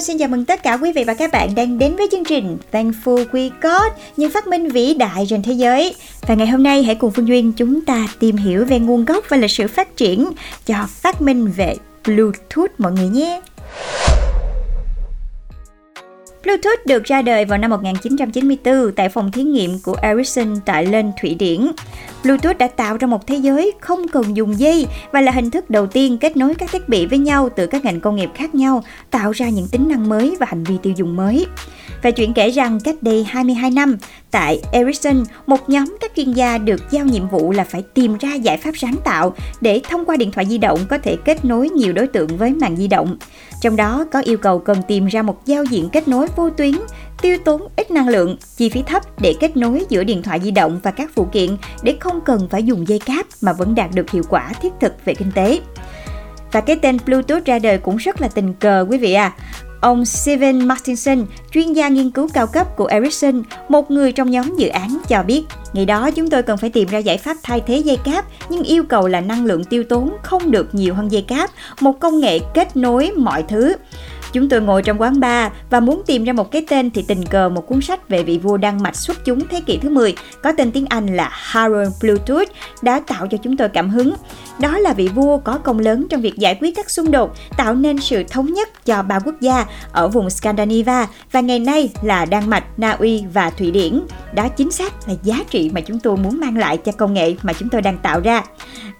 Hello, xin chào mừng tất cả quý vị và các bạn đang đến với chương trình Thankful We Got, những phát minh vĩ đại trên thế giới. Và ngày hôm nay hãy cùng Phương Duyên chúng ta tìm hiểu về nguồn gốc và lịch sử phát triển cho phát minh về Bluetooth mọi người nhé. Bluetooth được ra đời vào năm 1994 tại phòng thí nghiệm của Ericsson tại Lên Thụy Điển. Bluetooth đã tạo ra một thế giới không cần dùng dây và là hình thức đầu tiên kết nối các thiết bị với nhau từ các ngành công nghiệp khác nhau, tạo ra những tính năng mới và hành vi tiêu dùng mới. Và chuyện kể rằng cách đây 22 năm, tại Ericsson, một nhóm các chuyên gia được giao nhiệm vụ là phải tìm ra giải pháp sáng tạo để thông qua điện thoại di động có thể kết nối nhiều đối tượng với mạng di động. Trong đó có yêu cầu cần tìm ra một giao diện kết nối vô tuyến, tiêu tốn ít năng lượng, chi phí thấp để kết nối giữa điện thoại di động và các phụ kiện để không cần phải dùng dây cáp mà vẫn đạt được hiệu quả thiết thực về kinh tế. Và cái tên Bluetooth ra đời cũng rất là tình cờ quý vị à. Ông Steven Martinson, chuyên gia nghiên cứu cao cấp của Ericsson, một người trong nhóm dự án cho biết, ngày đó chúng tôi cần phải tìm ra giải pháp thay thế dây cáp, nhưng yêu cầu là năng lượng tiêu tốn không được nhiều hơn dây cáp, một công nghệ kết nối mọi thứ. Chúng tôi ngồi trong quán bar và muốn tìm ra một cái tên thì tình cờ một cuốn sách về vị vua Đan Mạch xuất chúng thế kỷ thứ 10 có tên tiếng Anh là Harold Bluetooth đã tạo cho chúng tôi cảm hứng. Đó là vị vua có công lớn trong việc giải quyết các xung đột, tạo nên sự thống nhất cho ba quốc gia ở vùng Scandinavia và ngày nay là Đan Mạch, Na Uy và Thụy Điển. Đó chính xác là giá trị mà chúng tôi muốn mang lại cho công nghệ mà chúng tôi đang tạo ra.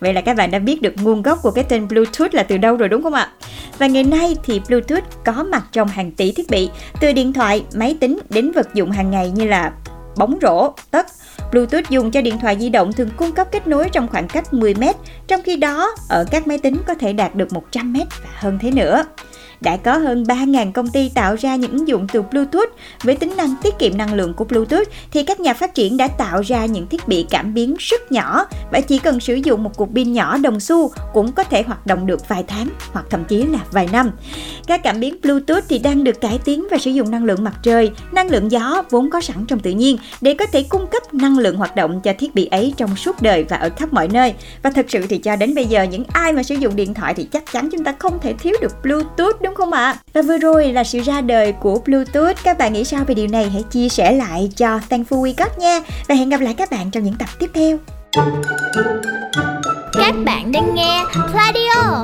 Vậy là các bạn đã biết được nguồn gốc của cái tên Bluetooth là từ đâu rồi đúng không ạ? Và ngày nay thì Bluetooth có mặt trong hàng tỷ thiết bị, từ điện thoại, máy tính đến vật dụng hàng ngày như là bóng rổ, tất. Bluetooth dùng cho điện thoại di động thường cung cấp kết nối trong khoảng cách 10 m, trong khi đó ở các máy tính có thể đạt được 100 m và hơn thế nữa đã có hơn 3.000 công ty tạo ra những ứng dụng từ Bluetooth. Với tính năng tiết kiệm năng lượng của Bluetooth thì các nhà phát triển đã tạo ra những thiết bị cảm biến rất nhỏ và chỉ cần sử dụng một cục pin nhỏ đồng xu cũng có thể hoạt động được vài tháng hoặc thậm chí là vài năm. Các cảm biến Bluetooth thì đang được cải tiến và sử dụng năng lượng mặt trời, năng lượng gió vốn có sẵn trong tự nhiên để có thể cung cấp năng lượng hoạt động cho thiết bị ấy trong suốt đời và ở khắp mọi nơi. Và thật sự thì cho đến bây giờ những ai mà sử dụng điện thoại thì chắc chắn chúng ta không thể thiếu được Bluetooth đúng đúng không ạ? Và vừa rồi là sự ra đời của Bluetooth. Các bạn nghĩ sao về điều này? Hãy chia sẻ lại cho Thankful We Got nha. Và hẹn gặp lại các bạn trong những tập tiếp theo. Các bạn đang nghe Pladio